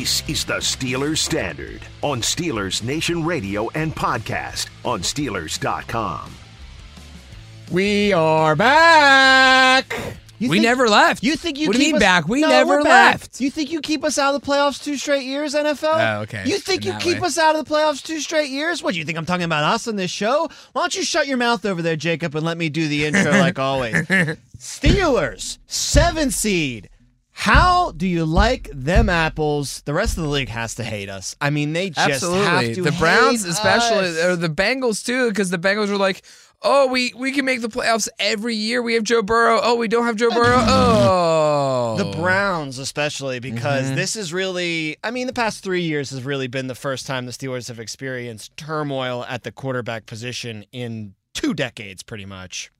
This is the Steelers Standard on Steelers Nation Radio and podcast on Steelers.com. We are back. You we think- never left. You think you What keep mean us- back? We No, never we're back. left. You think you keep us out of the playoffs two straight years, NFL? Oh, okay. You think In you keep way. us out of the playoffs two straight years? What do you think I'm talking about us on this show? Why don't you shut your mouth over there, Jacob, and let me do the intro like always? Steelers, seven seed. How do you like them apples? The rest of the league has to hate us. I mean, they just Absolutely. have to the Browns, especially, us. or the Bengals too, because the Bengals were like, "Oh, we we can make the playoffs every year. We have Joe Burrow. Oh, we don't have Joe Burrow. Oh, The Browns, especially because Mm-hmm. this is really, I mean, the past three years has really been the first time the Steelers have experienced turmoil at the quarterback position in two decades, pretty much.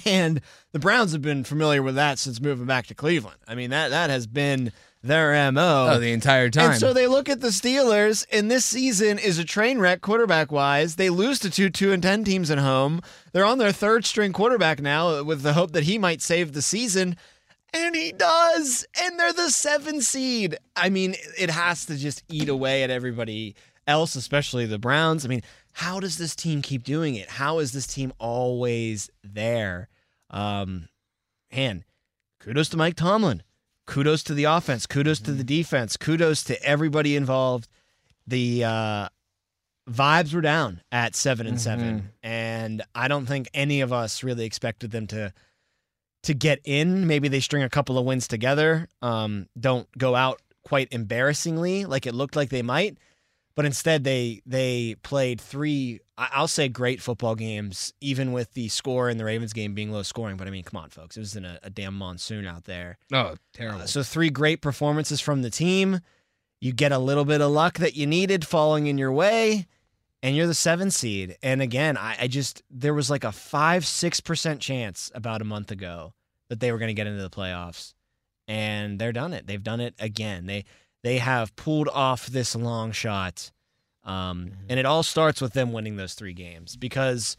And the Browns have been familiar with that since moving back to Cleveland. I mean, that that has been their MO. Oh, the entire time. And so they look at the Steelers, and this season is a train wreck quarterback wise. They lose to two two and ten teams at home. They're on their third string quarterback now, with the hope that he might save the season. And he does. And they're the seven seed. I mean, it has to just eat away at everybody else, especially the Browns. I mean, how does this team keep doing it? How is this team always there? Um, man, kudos to Mike Tomlin. Kudos to the offense. Kudos to the defense. Kudos to everybody involved. The uh, vibes were down at 7 and 7 and I don't think any of us really expected them to to get in. Maybe they string a couple of wins together. Um, don't go out quite embarrassingly like it looked like they might, but instead they they played three. I'll say great football games, even with the score in the Ravens game being low scoring. But I mean, come on, folks, it was in a, a damn monsoon out there. oh, terrible. Uh, so three great performances from the team. You get a little bit of luck that you needed falling in your way, and you're the seven seed. And again, I, I just there was like a five six percent chance about a month ago that they were going to get into the playoffs, and they're done it. They've done it again. They they have pulled off this long shot, um, and it all starts with them winning those three games because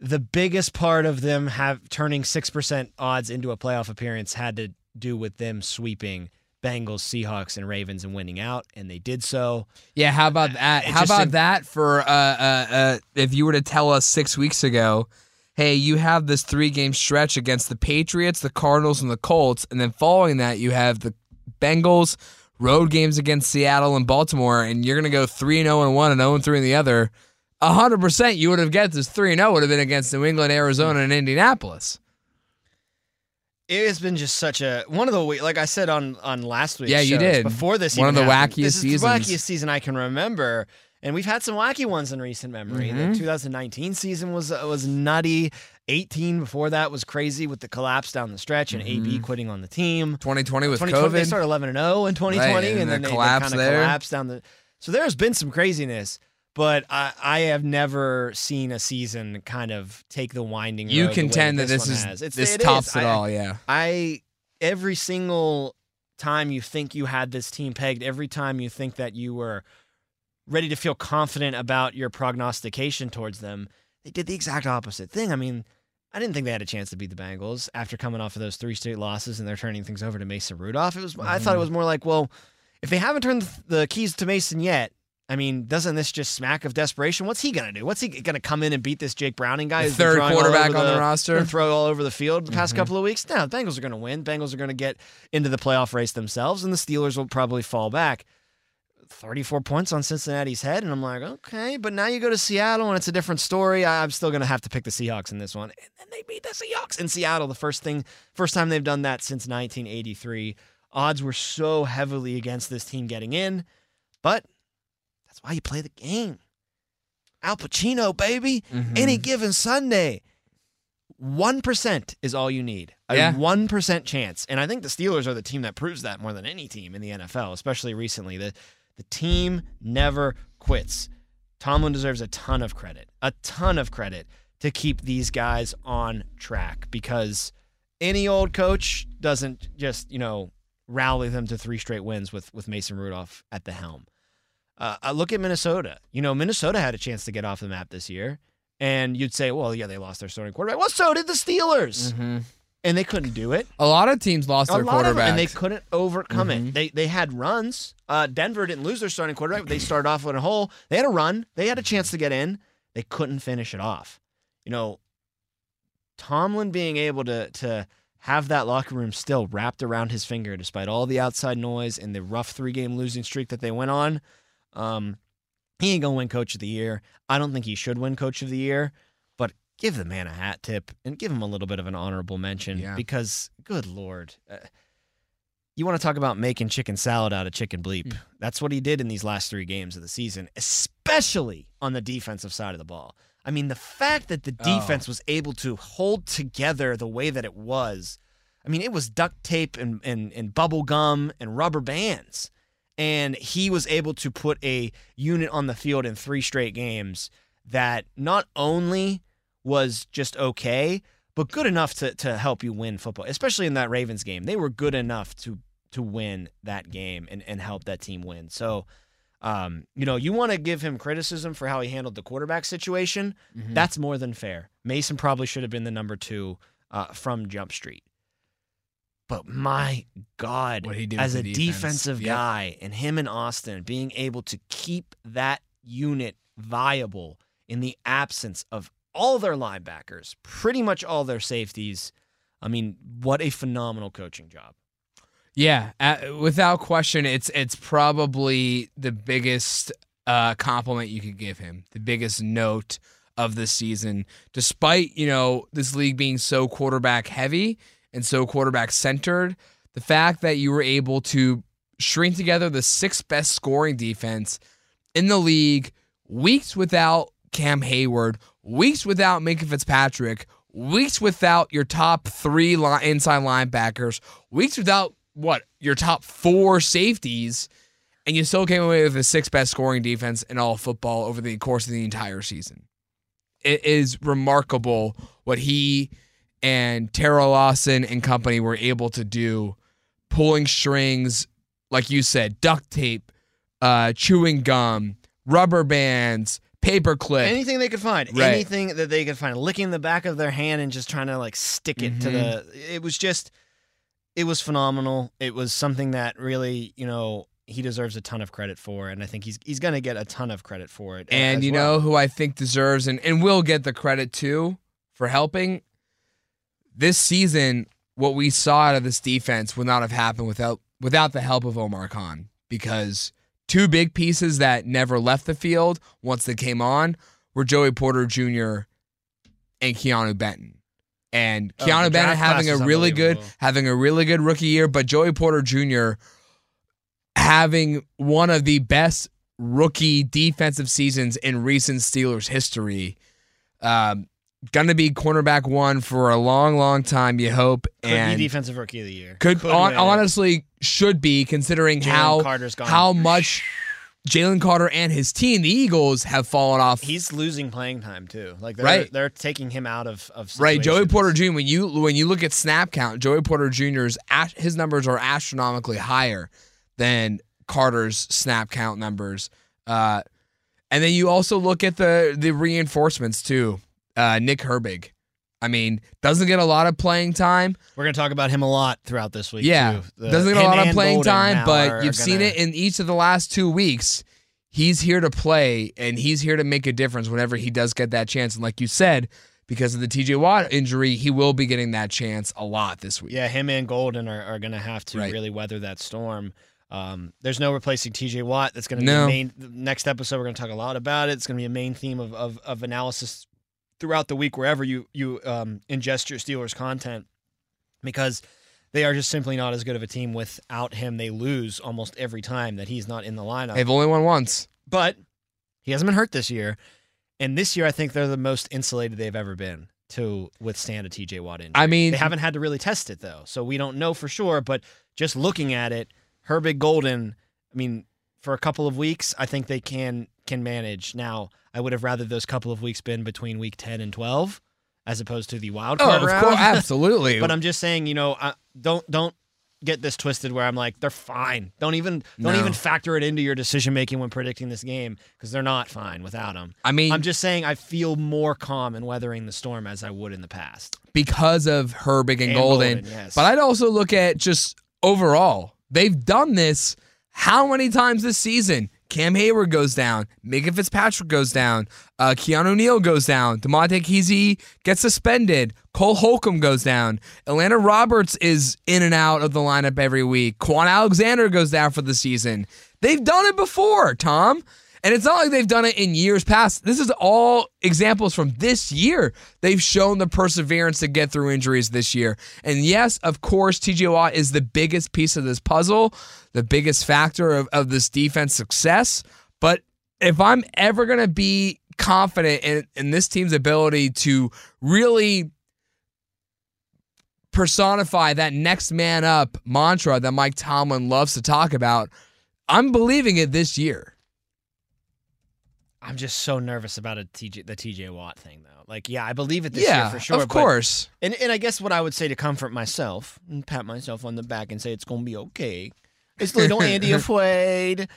the biggest part of them have turning 6% odds into a playoff appearance had to do with them sweeping Bengals, Seahawks, and Ravens and winning out, and they did so. yeah, how about that? It How about seemed- that for uh, uh, uh, if you were to tell us six weeks ago, hey, you have this three game stretch against the Patriots, the Cardinals, and the Colts, and then following that, you have the Bengals, road games against Seattle and Baltimore, and you're going to go 3 0 and 1 and 0 and 3 in the other. 100% you would have guessed this 3 0 would have been against New England, Arizona, and Indianapolis. It has been just such a one of the like I said on on last week. Yeah, you did. before this One of the happened, wackiest this is seasons. the wackiest season I can remember, and we've had some wacky ones in recent memory. Mm-hmm. The 2019 season was was nutty. 18 before that was crazy with the collapse down the stretch and AB mm-hmm. quitting on the team. 2020 with 2020 they COVID. started 11 and 0 in 2020 Right, and and, the then they, collapse kind of there. collapsed down the so there's been some craziness but I, I have never seen a season kind of take the winding you the contend that this one is. This it tops is. it I- all, yeah. I every single time you think you had this team pegged every time you think that you were ready to feel confident about your prognostication towards them they did the exact opposite thing I mean I didn't think they had a chance to beat the Bengals after coming off of those three straight losses and they're turning things over to Mason Rudolph. It was I thought it Mm-hmm. was more like, well, if they haven't turned the keys to Mason yet, I mean, doesn't this just smack of desperation? What's he gonna do? What's he gonna come in and beat this Jake Browning guy? The third quarterback on the roster? throw all over the field the Mm-hmm. past couple of weeks? Now the Bengals are gonna win. Bengals are gonna get into the playoff race themselves, and the Steelers will probably fall back. 34 points on Cincinnati's head, and I'm like, okay, but now you go to Seattle and it's a different story. I- I'm still gonna have to pick the Seahawks in this one, and then they beat the Seahawks in Seattle. The first thing, first time they've done that since 1983. Odds were so heavily against this team getting in, but that's why you play the game. Al Pacino, baby, Mm-hmm. any given Sunday. 1% is all you need. A Yeah. 1% chance. And I think the Steelers are the team that proves that more than any team in the NFL, especially recently. The, the team never quits. Tomlin deserves a ton of credit, a ton of credit to keep these guys on track because any old coach doesn't just, you know, rally them to three straight wins with, with Mason Rudolph at the helm. Uh, I look at Minnesota. You know, Minnesota had a chance to get off the map this year. And you'd say, well, yeah, they lost their starting quarterback. Well, so did the Steelers. Mm-hmm. And they couldn't do it. A lot of teams lost A their lot of them, quarterbacks. and they couldn't overcome Mhm. it. They they had runs. Uh, Denver didn't lose their starting quarterback. They started off with a hole. They had a run. They had a chance to get in. They couldn't finish it off. You know, Tomlin being able to to have that locker room still wrapped around his finger, despite all the outside noise and the rough three game losing streak that they went on. Um, he ain't gonna win Coach of the Year. I don't think he should win Coach of the Year, give the man a hat tip and give him a little bit of an honorable mention Yeah. because, good lord, uh, you want to talk about making chicken salad out of chicken bleep? Mm. That's what he did in these last three games of the season, especially on the defensive side of the ball. I mean, the fact that the Oh. defense was able to hold together the way that it was. I mean, it was duct tape and, and, and bubble gum and rubber bands. And he was able to put a unit on the field in three straight games that not only was just okay, but good enough to, to help you win football, especially in that Ravens game. They were good enough to to win that game and, and help that team win. So, um, you know, you want to give him criticism for how he handled the quarterback situation. Mhm. That's more than fair. Mason probably should have been the number two uh, from Jump Street. But my God, What he did as a defense. defensive Yep. guy and him and Austin being able to keep that unit viable in the absence of all their linebackers, pretty much all their safeties. I mean, what a phenomenal coaching job. Yeah, uh, without question, it's it's probably the biggest uh, compliment you could give him, the biggest note of the season. Despite you know this league being so quarterback heavy and so quarterback centered, the fact that you were able to string together the sixth best scoring defense in the league, weeks without Cam Heyward, weeks without Minkah Fitzpatrick, weeks without your top three li- inside linebackers, weeks without what your top four safeties, and you still came away with the sixth best scoring defense in all football over the course of the entire season. It is remarkable what he and Teryl Austin and company were able to do, pulling strings, like you said, duct tape, uh, chewing gum, rubber bands, paper clip. Anything they could find, Right. anything that they could find, licking the back of their hand and just trying to like stick it to Mhm. the. It was just, it was phenomenal. It was something that really, you know, he deserves a ton of credit for, and I think he's he's going to get a ton of credit for it. And you well. know who I think deserves and, and will get the credit too for helping? This season, what we saw out of this defense would not have happened without without the help of Omar Khan because two big pieces that never left the field once they came on were Joey Porter Jr. and Keeanu Benton. And Oh, Keeanu the Benton having a really good having a really good rookie year, but Joey Porter Jr. having one of the best rookie defensive seasons in recent Steelers history. Um, gonna be cornerback one for a long, long time. You hope, could and be defensive rookie of the year. could, Could it. honestly should be considering how Carter's gone. how much Jalen Carter and his team, the Eagles, have fallen off. he's losing playing time too. Like they're Right. they're taking him out of of Right, Joey. Porter Jr. When you when you look at snap count, Joey Porter Jr.'s his numbers are astronomically higher than Carter's snap count numbers. Uh, and then you also look at the the reinforcements too. Uh, Nick Herbig, I mean, doesn't get a lot of playing time. We're gonna talk about him a lot throughout this week. Yeah, doesn't get a lot of playing time, but are- you've are seen gonna- it in each of the last two weeks. He's here to play, and he's here to make a difference whenever he does get that chance. And like you said, because of the TJ Watt injury, he will be getting that chance a lot this week. Yeah, him and Golden are, are going to have to Right. really weather that storm. Um, there's no replacing TJ Watt. That's going to No. be the main. Next episode, we're going to talk a lot about it. It's going to be a main theme of, of, of analysis throughout the week, wherever you you um, ingest your Steelers content, because they are just simply not as good of a team without him. They lose almost every time that he's not in the lineup. They've only won once. but he hasn't been hurt this year, and this year I think they're the most insulated they've ever been to withstand a TJ Watt injury. I mean, They haven't had to really test it though, so we don't know for sure. But just looking at it, Herbig Golden, I mean, for a couple of weeks, I think they can can manage. Now, I would have rather those couple of weeks been between week ten and twelve, as opposed to the wild oh, card of round. course, absolutely. but I'm just saying, you know, uh, don't don't get this twisted where I'm like, they're fine. Don't even don't No. even factor it into your decision making when predicting this game because they're not fine without them. I mean, I'm just saying I feel more calm in weathering the storm as I would in the past. because of Herbig and, And Golden. Golden, yes. But I'd also look at just overall. They've done this how many times this season? Cam Heyward goes down. Minkah Fitzpatrick goes down. Uh, Keanu Neal goes down. Damontae Kazee gets suspended. Cole Holcomb goes down. Elandon Roberts is in and out of the lineup every week. Kwon Alexander goes down for the season. They've done it before, Tom. And it's not like they've done it in years past. This is all examples from this year. They've shown the perseverance to get through injuries this year. And yes, of course, TJ Watt is the biggest piece of this puzzle, the biggest factor of, of this defense success. But if I'm ever going to be confident in, in this team's ability to really personify that next man up mantra that Mike Tomlin loves to talk about, I'm believing it this year. I'm just so nervous about a TJ the TJ Watt thing though. Like, yeah, I believe it this yeah, year for sure. of but- course. and and I guess what I would say to comfort myself and pat myself on the back and say it's gonna be okay. It's little Andy afraid.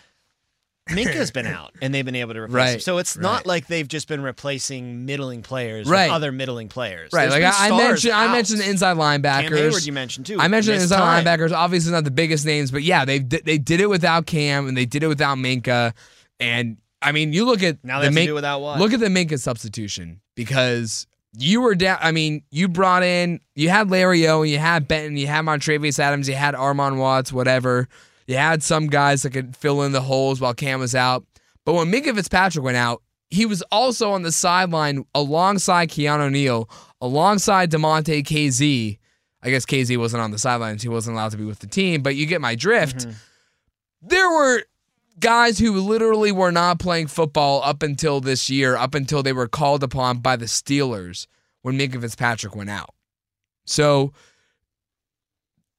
Minkah's been out and they've been able to replace him. So it's right. not like they've just been replacing middling players Right. with other middling players. Right, There's like I, I mentioned, I mentioned the inside linebackers. Cam Heyward you mentioned too. I mentioned inside time. linebackers. Obviously, not the biggest names, but yeah, they they did it without Cam and they did it without Minkah. And I mean, you look at Now the they to do without what? Look at the Minkah substitution because you were down. I mean, you brought in, you had Larry O, and you had Benton, you had Montravius Adams, you had Armon Watts, whatever. You had some guys that could fill in the holes while Cam was out. But when Minkah Fitzpatrick went out, he was also on the sideline alongside Keanu Neal, alongside Damontae Kazee. I guess Kazee wasn't on the sidelines. He wasn't allowed to be with the team, but you get my drift. Mm-hmm. There were guys who literally were not playing football up until this year, up until they were called upon by the Steelers when Minkah Fitzpatrick went out. So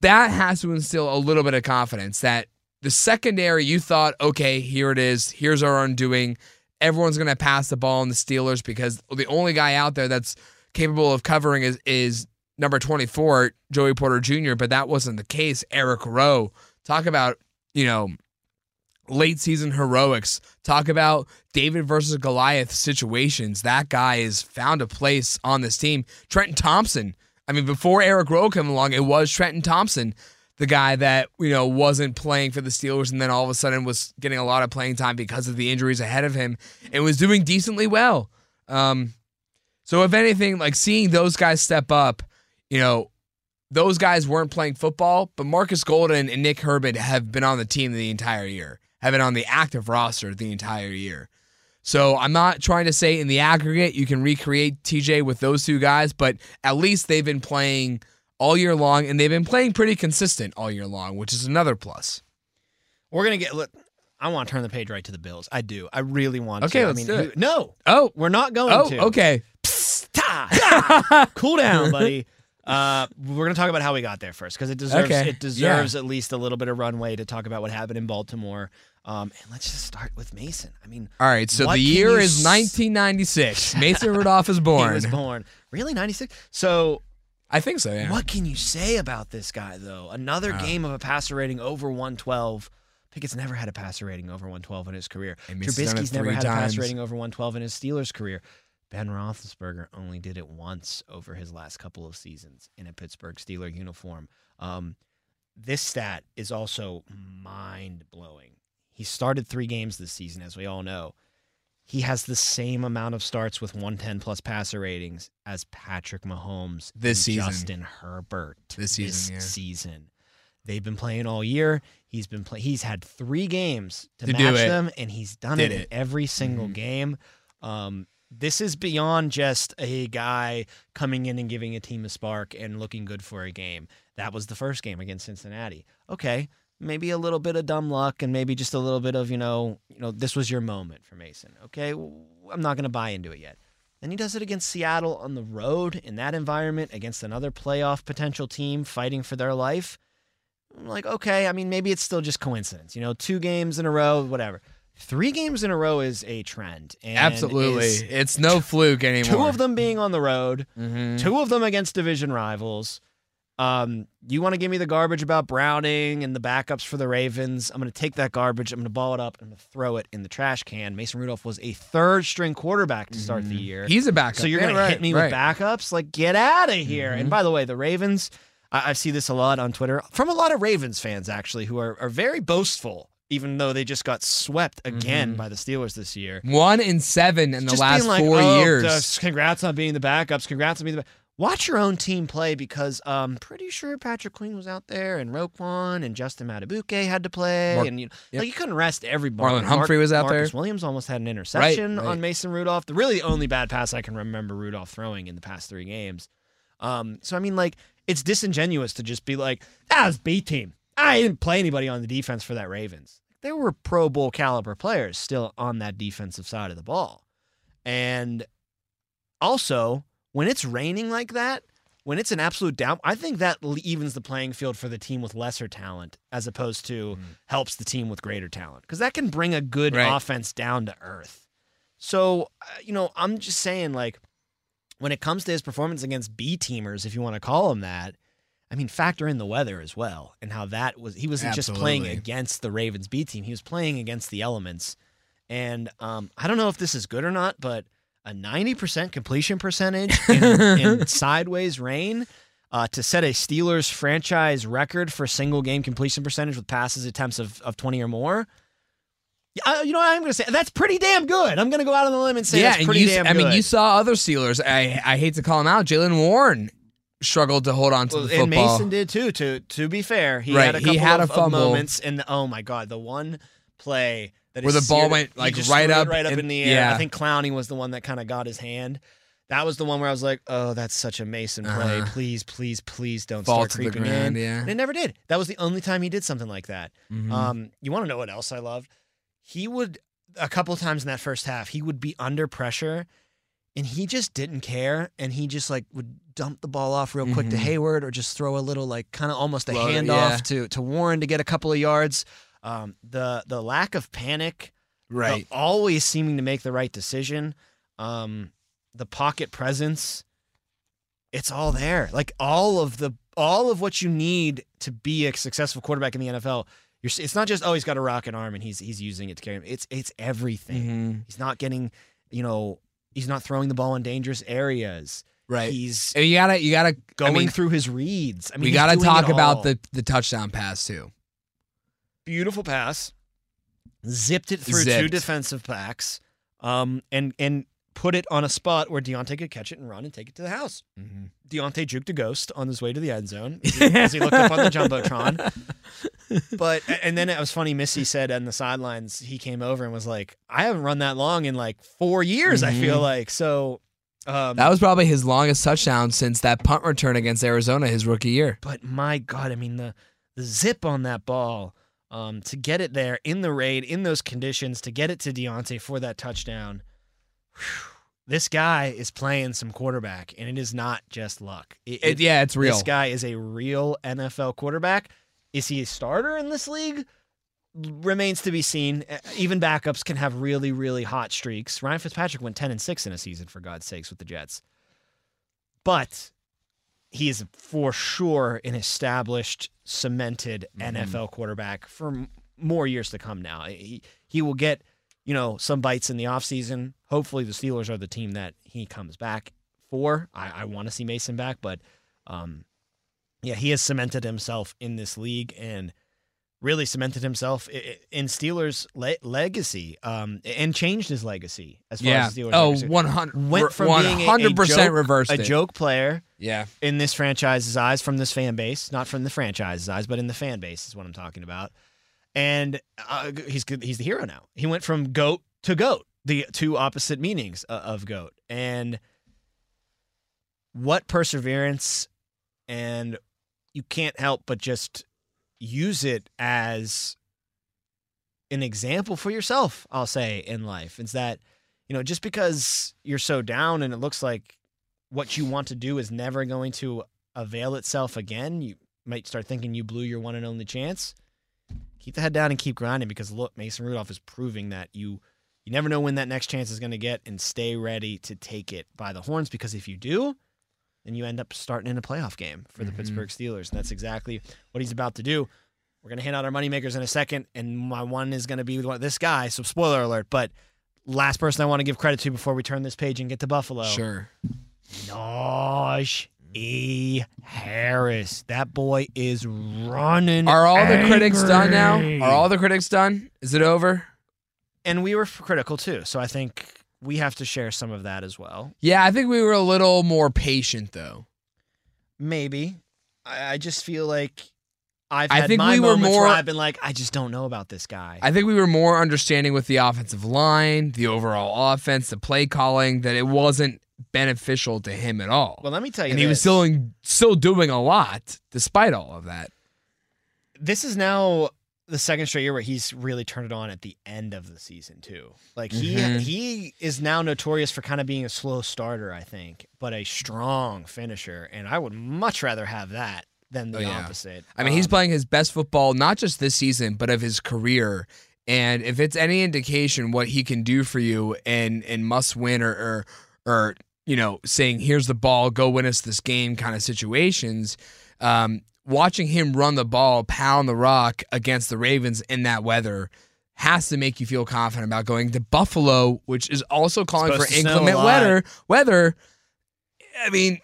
that has to instill a little bit of confidence that the secondary, you thought, okay, here it is. Here's our undoing. Everyone's going to pass the ball on the Steelers because the only guy out there that's capable of covering is, is number 24, Joey Porter Jr., but that wasn't the case. Eric Rowe. Talk about, you know, late season heroics. Talk about David versus Goliath situations. That guy has found a place on this team. Trenton Thompson. I mean, before Eric Rowe came along, it was Trenton Thompson, the guy that, you know, wasn't playing for the Steelers and then all of a sudden was getting a lot of playing time because of the injuries ahead of him and was doing decently well. Um, so if anything, like seeing those guys step up, you know, those guys weren't playing football, but Markus Golden and Nick Herbig have been on the team the entire year, have been on the active roster the entire year. So I'm not trying to say in the aggregate you can recreate TJ with those two guys, but at least they've been playing all year long and they've been playing pretty consistent all year long, which is another plus. We're gonna get look. I want to turn the page right to the Bills. I do. I really want Okay, to. let's I mean, do who- it. No, Oh, we're not going oh, to. okay. Ta- cool down, buddy. Uh, we're gonna talk about how we got there first because it deserves Okay, it deserves at least a little bit of runway to talk about what happened in Baltimore. Um, and let's just start with Mason. I mean, All right, so the year is s- 1996. Mason Rudolph is born. he was born really ninety six. So I think so, yeah. what can you say about this guy though? Another game of a passer rating over one twelve. Pickett's never had a passer rating over 112 in his career. And Mason's done Trubisky's never had a passer rating over 112 in his Steelers career. Ben Roethlisberger only did it once over his last couple of seasons in a Pittsburgh Steeler uniform. Um, this stat is also mind blowing. He started three games this season, as we all know. He has the same amount of starts with 110 plus passer ratings as Patrick Mahomes This and season. Justin Herbert This season, yeah. season. They've been playing all year. He's been play- He's had three games to, To do match it. them, and he's done it, in it. every single Mhm. game. Um, this is beyond just a guy coming in and giving a team a spark and looking good for a game. That was the first game against Cincinnati. Okay, maybe a little bit of dumb luck and maybe just a little bit of you know, you know, this was your moment for Mason. Okay, I'm not going to buy into it yet. Then he does it against Seattle on the road in that environment against another playoff potential team fighting for their life. I'm like, okay, I mean, maybe it's still just coincidence. You know, two games in a row, whatever. Three games in a row is a trend. And Absolutely. It's no fluke anymore. Two of them being on the road, Mhm. two of them against division rivals. Um, you want to give me the garbage about Browning and the backups for the Ravens? I'm going to take that garbage. I'm going to ball it up I'm going to throw it in the trash can. Mason Rudolph was a third string quarterback to start the year. Mm-hmm. He's a backup. So you're Yeah, going to hit me right. with backups? Like, get out of here. Mhm. And by the way, the Ravens, I, I see this a lot on Twitter from a lot of Ravens fans, actually, who are, are very boastful, even though they just got swept again Mhm. by the Steelers this year. One in seven in the Just last being like, four oh, years. congrats on being the backups. Congrats on being the. Back. Watch your own team play because I'm pretty sure Patrick Queen was out there and Roquan and Justin Madubuike had to play Mark- and you yep. like you couldn't rest everybody. Marlon Humphrey was out Marcus there. Williams almost had an interception right. on Mason Rudolph. The really only bad pass I can remember Rudolph throwing in the past three games. Um, so I mean, like it's disingenuous to just be like, that was B team." I didn't play anybody on the defense for that Ravens. There were Pro Bowl caliber players still on that defensive side of the ball, and also when it's raining like that, when it's an absolute down, I think that evens the playing field for the team with lesser talent as opposed to helps the team with greater talent because that can bring a good Right. offense down to earth. So, uh, you know, I'm just saying, like, when it comes to his performance against B teamers, if you want to call them that, I mean, factor in the weather as well and how that was. He wasn't just playing against the Ravens B team; he was playing against the elements. And um, I don't know if this is good or not, but a 90% completion percentage in, in sideways rain uh, to set a Steelers franchise record for single game completion percentage with passes attempts of, of 20 or more. Uh, you know what I'm going to say? That's pretty damn good. I'm going to go out on the limb and say yeah, that's pretty you, damn good. I mean, you saw other Steelers. I I hate to call him out. Jaylen Warren struggled to hold on to Well, the and. Mason did too. To to be fair, he Right, had a couple had of, a of moments, and oh my god, the one play Where the ball went, like, right up right up and- in the air. yeah. I think Clowney was the one that kind of got his hand. That was the one where I was like, "Oh, that's such a Mason play. Uh-huh. Please, please, please don't Fall start to creeping ground, in." yeah. And it never did. That was the only time he did something like that. Mhm. Um, you want to know what else I loved? He would a couple times in that first half, he would be under pressure, and he just didn't care, and he just like would dump the ball off real quick to Mhm. Hayward, or just throw a little like kind of almost a handoff yeah. to to Warren to get a couple of yards. Um, the the lack of panic, right. always seeming to make the right decision, um, the pocket presence, it's all there. Like all of the all of what you need to be a successful quarterback in the NFL. You're, it's not just oh he's got a rocket arm and he's he's using it to carry him. It's it's everything. Mhm. He's not getting, you know, he's not throwing the ball in dangerous areas. Right. He's And you gotta, you gotta. going I mean, through his reads. I mean, we gotta talk about the the touchdown pass too. Beautiful pass, zipped it through two defensive backs, um, and and put it on a spot where Diontae could catch it and run and take it to the house. Mm-hmm. Diontae juked a ghost on his way to the end zone as he, looked up on the jumbotron. But and then it was funny. Missi said on the sidelines, he came over and was like, "I haven't run that long in like four years. I feel Mhm. like so." Um, That was probably his longest touchdown since that punt return against Arizona his rookie year. but my God, I mean the the zip on that ball um, to get it there in the raid in those conditions to get it to Diontae for that touchdown. whew, this guy is playing some quarterback, and it is not just luck. It- It, yeah, it's real. This guy is a real NFL quarterback. Is he a starter in this league? Remains to be seen. Even backups can have really, really hot streaks. Ryan Fitzpatrick went 10 and 6 in a season, for God's sakes, with the Jets. But he is for sure an established, cemented Mhm. NFL quarterback for m- more years to come now. He, he will get, you know, some bites in the offseason. Hopefully the Steelers are the team that he comes back for. I, I want to see Mason back, but um, yeah, he has cemented himself in this league and really cemented himself in Steelers' le- legacy um, and changed his legacy as far yeah. as the Steelers. Oh, are concerned. 100 Went from being a- a 100% joke- reversed a it. joke player Yeah. in this franchise's eyes, from this fan base, not from the franchise's eyes, but in the fan base is what I'm talking about. And uh, he's he's the hero now. He went from goat to goat, the two opposite meanings o- of goat. And what perseverance, and you can't help but just use it as an example for yourself. I'll say in life, is that you know just because you're so down and it looks like what you want to do is never going to avail itself again, you might start thinking you blew your one and only chance. Keep the head down and keep grinding because look, Mason Rudolph is proving that you you never know when that next chance is going to get and stay ready to take it by the horns because if you do, then you end up starting in a playoff game for the Mhm. Pittsburgh Steelers. And that's exactly what he's about to do. We're going to hand out our moneymakers in a second, and my one is going to be one- this guy. So, spoiler alert, but last person I want to give credit to before we turn this page and get to Buffalo. Sure. Najee E. Harris. That boy is running. Are all the critics done now? Are all the critics done? Is it over? And we were critical too. So I think we have to share some of that as well. Yeah, I think we were a little more patient though. Maybe. I, I just feel like I've I think my we were more- I've been like, I just don't know about this guy. I think we were more understanding with the offensive line, the overall offense, the play calling that it wasn't beneficial to him at all. well, let me tell you, and he was still in, still doing a lot despite all of that. This is now the second straight year where he's really turned it on at the end of the season too. Like he Mhm. he is now notorious for kind of being a slow starter, I think, but a strong finisher, and I would much rather have that than the Oh, yeah. opposite. I mean, he's Um, playing his best football not just this season, but of his career. And if it's any indication what he can do for you and and must win or or, or you know saying here's the ball, go win us this game kind of situations, um, watching him run the ball, pound the rock against the Ravens in that weather has to make you feel confident about going to Buffalo, which is also calling for Supposed to snow a inclement weather. Weather. I mean,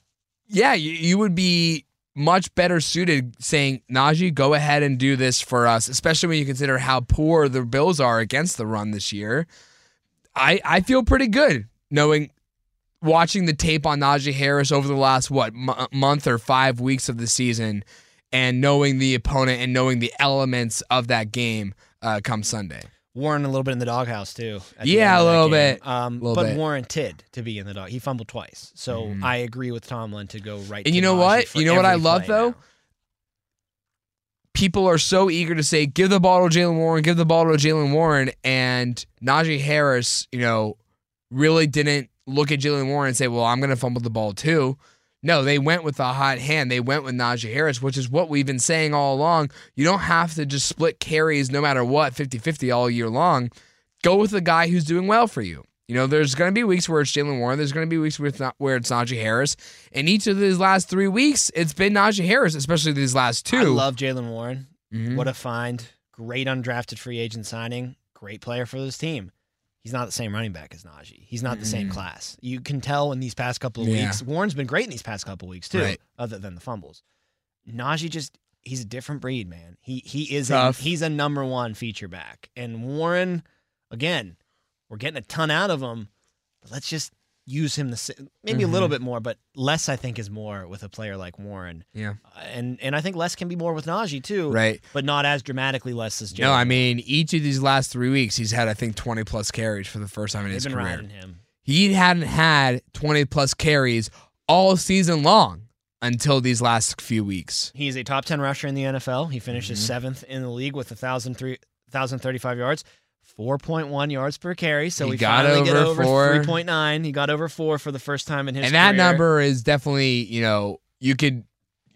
yeah, you, you would be much better suited saying, Najee, go ahead and do this for us, especially when you consider how poor the Bills are against the run this year. I, I feel pretty good knowing watching the tape on Najee Harris over the last, what, m- month or five weeks of the season and knowing the opponent and knowing the elements of that game uh, come Sunday. Warren a little bit in the doghouse too. Yeah, a little game. bit. Um, Little but bit. warranted to be in the dog. He fumbled twice, so Mhm. I agree with Tomlin to go right. And to you know what? You know what I love, though? now. people are so eager to say, give the ball to Jaylen Warren, give the ball to Jaylen Warren. And Najee Harris, you know, really didn't look at Jaylen Warren and say, well, I'm going to fumble the ball too. No, they went with the hot hand. They went with Najee Harris, which is what we've been saying all along. You don't have to just split carries no matter what, 50 50 all year long. Go with the guy who's doing well for you. You know, there's going to be weeks where it's Jaylen Warren. There's going to be weeks where it's, not, where it's Najee Harris. And each of these last three weeks, it's been Najee Harris, especially these last two. I love Jaylen Warren. Mhm. What a find! Great undrafted free agent signing. Great player for this team. He's not the same running back as Najee. He's not the same Mm-mm. class. You can tell in these past couple of Yeah. weeks. Warren's been great in these past couple of weeks too, Right. other than the fumbles. Najee just he's a different breed, man. He he is a, he's a number one feature back. And Warren, again, we're getting a ton out of him, but let's just use him the maybe a little Mhm. bit more, but less I think is more with a player like Warren. Yeah. Uh, and and I think less can be more with Najee too, Right. but not as dramatically less as Jaylen. No, I mean, each of these last three weeks, he's had, I think, 20 plus carries for the first time in they've his been career. riding him. He hadn't had 20 plus carries all season long until these last few weeks. He's a top 10 rusher in the NFL. He finishes Mhm. seventh in the league with 1,003 1,035 yards, 4.1 yards per carry. So He we got finally get over over four. 3.9. He got over four for the first time in his career. and that career. number is definitely, you know, you could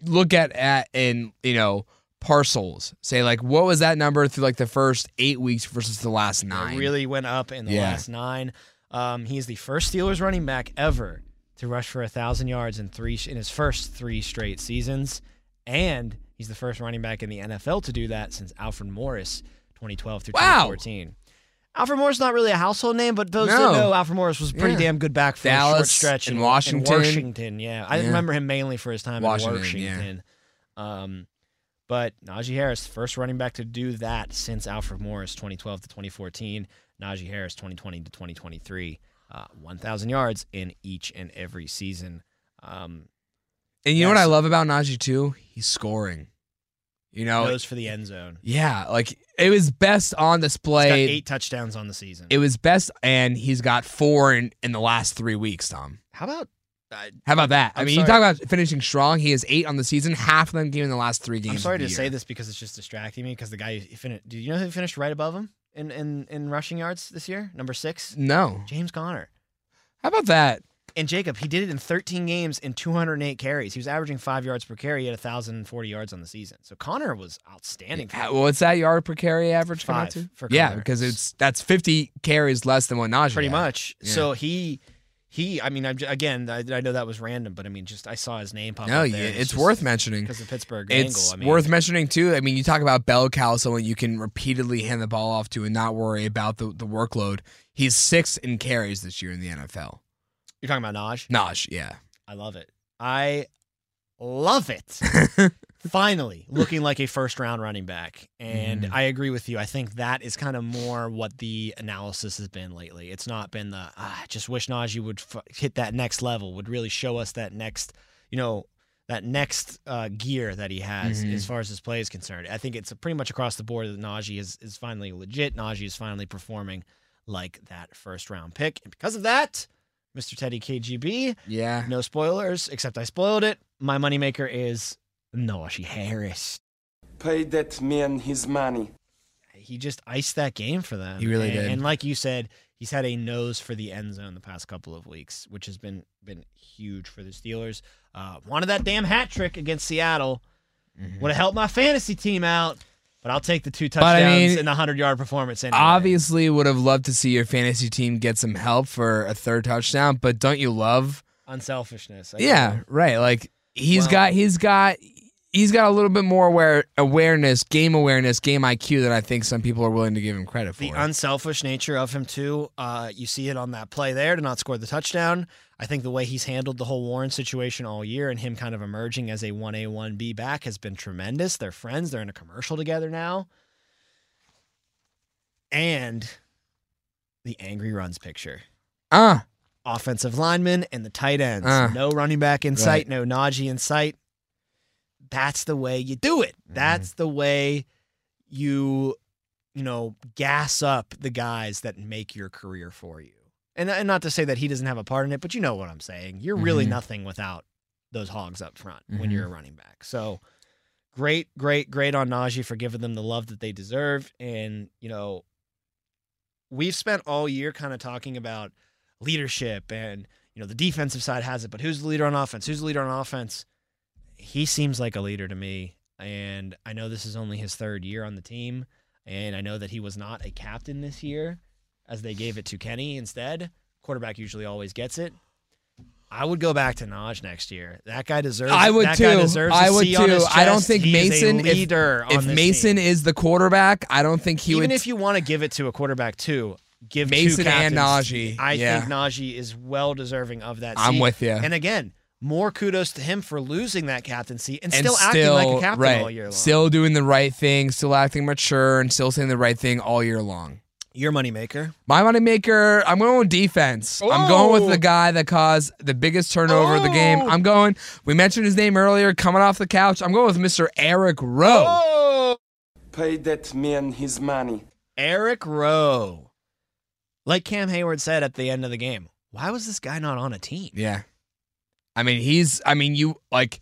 look at at in, you know, parcels. Say like what was that number through like the first 8 weeks versus the last It 9? really went up in the Yeah. last nine. Um, he is the first Steelers running back ever to rush for a thousand yards in three in his first three straight seasons, and he's the first running back in the NFL to do that since Alfred Morris, 2012 through Wow. 2014. Alfred Morris not really a household name, but those No. that know Alfred Morris was a pretty Yeah. damn good back for a short stretch in Washington. In Washington, yeah, I Yeah. remember him mainly for his time Washington, in Washington. Um, but Najee Harris, first running back to do that since Alfred Morris, 2012 to 2014. Najee Harris, 2020 to 2023, uh, 1,000 yards in each and every season. Um, and you know what I love about Najee too? He's scoring. You know, goes for the end zone. yeah, like it was best on He's got display. eight touchdowns on the season. It was best, and he's got four in, in the last three weeks, Tom. How about? Uh, How about that? i I'm mean, you talk about finishing strong. He has eight on the season. Half of them came in the last three games. I'm sorry of the to year. say this because it's just distracting me. Because the guy, he fin- do you know who finished right above him in, in in rushing yards this year? Number six, No. James Conner. How about that? And Jacob, he did it in 13 games in 208 carries. He was averaging five yards per carry. He had 1,040 yards on the season. So Conner was outstanding. For Ha- What's that yard per carry average Five to? for yeah, because it's that's 50 carries less than what Najee pretty had. much. Yeah. So he he, I mean, I'm again, I, I know that was random, but I mean, just I saw his name pop No, up yeah, there. it's worth mentioning. because of Pittsburgh It's angle. I mean, worth mentioning too. I mean, you talk about bell cow, someone you can repeatedly hand the ball off to and not worry about the, the workload. He's six in carries this year in the NFL. You're talking about Naj. Naj, yeah. I love it. I love it. Finally, looking like a first round running back. And Mhm. I agree with you. I think that is kind of more what the analysis has been lately. It's not been the, ah, I just wish Najee would f- hit that next level, would really show us that next, you know, that next uh, gear that he has Mhm. as far as his play is concerned. I think it's pretty much across the board that Najee is, is finally legit. Najee is finally performing like that first round pick. And because of that, Mr. Teddy KGB, Yeah. no spoilers, except I spoiled it. My moneymaker is Najee Harris. Pay that man his money. He just iced that game for them. He really and, did. And like you said, he's had a nose for the end zone the past couple of weeks, which has been been huge for the Steelers. Uh, wanted that damn hat trick against Seattle. Mm-hmm. Would have helped my fantasy team out, but I'll take the two I touchdowns mean, and the hundred yard performance anyway. Obviously, would have loved to see your fantasy team get some help for a third touchdown, but don't you love? unselfishness. I Yeah, right. Like he's Well- got he's got he's got a little bit more aware awareness, game awareness, game IQ than I think some people are willing to give him credit for. The unselfish nature of him too. Uh, you see it on that play there to not score the touchdown. I think the way he's handled the whole Warren situation all year and him kind of emerging as a one A one B back has been tremendous. They're friends. They're in a commercial together now, and the angry runs picture. uh, Offensive linemen and the tight ends. Uh, no running back in sight. No Najee in sight. That's the way you do it. That's the way you you know, gas up the guys that make your career for you. And, and not to say that he doesn't have a part in it, but you know what I'm saying. You're really Mhm. nothing without those hogs up front when Mhm. you're a running back. So great, great, great on Najee for giving them the love that they deserve. And, you know, we've spent all year kind of talking about leadership and, you know, the defensive side has it, but who's the leader on offense? Who's the leader on offense? He seems like a leader to me. And I know this is only his third year on the team. And I know that he was not a captain this year, as they gave it to Kenny instead. Quarterback usually always gets it. I would go back to Naj next year. That guy deserves. I would that Guy too. deserves a I would C on his too. I don't think He Mason. if- if Mason team. is the quarterback, I don't think he even would. if you want to give it to a quarterback too, give Mason and. Najee, I yeah. think Najee is well deserving of that. I'm with you. And again, more kudos to him for losing that captaincy and, and still, acting like a captain right, all year long. still doing the right thing, still acting mature, and still saying the right thing all year long. Your moneymaker. My moneymaker, I'm going with defense. I'm going with Oh. the guy that caused the biggest turnover of the game. Oh. I'm going, we mentioned his name earlier, coming off the couch. I'm going with Mr. Eric Rowe. Oh, Pay that man his money. Eric Rowe. Like Cam Heyward said at the end of the game, why was this guy not on a team? Yeah. I mean, he's, I mean, you, like,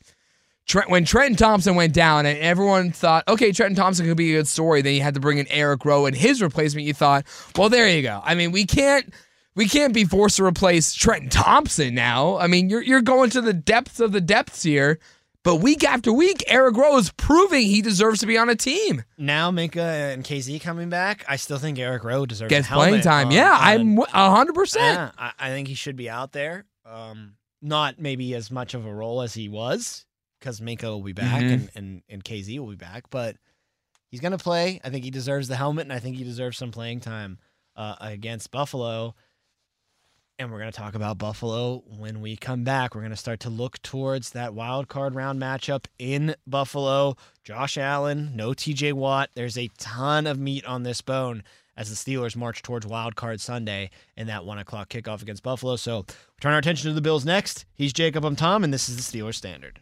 Trent, when Trenton Thompson went down and everyone thought, okay, Trenton Thompson could be a good story, then you had to bring in Eric Rowe and his replacement. You thought, well, there you go. I mean, we can't. We can't be forced to replace Trenton Thompson now. I mean, you're you're going to the depths of the depths here. But week after week, Eric Rowe is proving he deserves to be on a team. Now Minkah and Kazee coming back, I still think Eric Rowe deserves Gets playing time. on- yeah, I'm hundred percent. Yeah, I, I think he should be out there. Um, not maybe as much of a role as he was because Minkah will be back Mhm. and, and, and Kazee will be back, but he's going to play. I think he deserves the helmet and I think he deserves some playing time uh, against Buffalo. And we're going to talk about Buffalo when we come back. We're going to start to look towards that wild card round matchup in Buffalo. Josh Allen, no TJ Watt. There's a ton of meat on this bone as the Steelers march towards wild card Sunday and that one o'clock kickoff against Buffalo. So we turn our attention to the Bills next. He's Jacob. I'm Tom, and this is the Steelers Standard.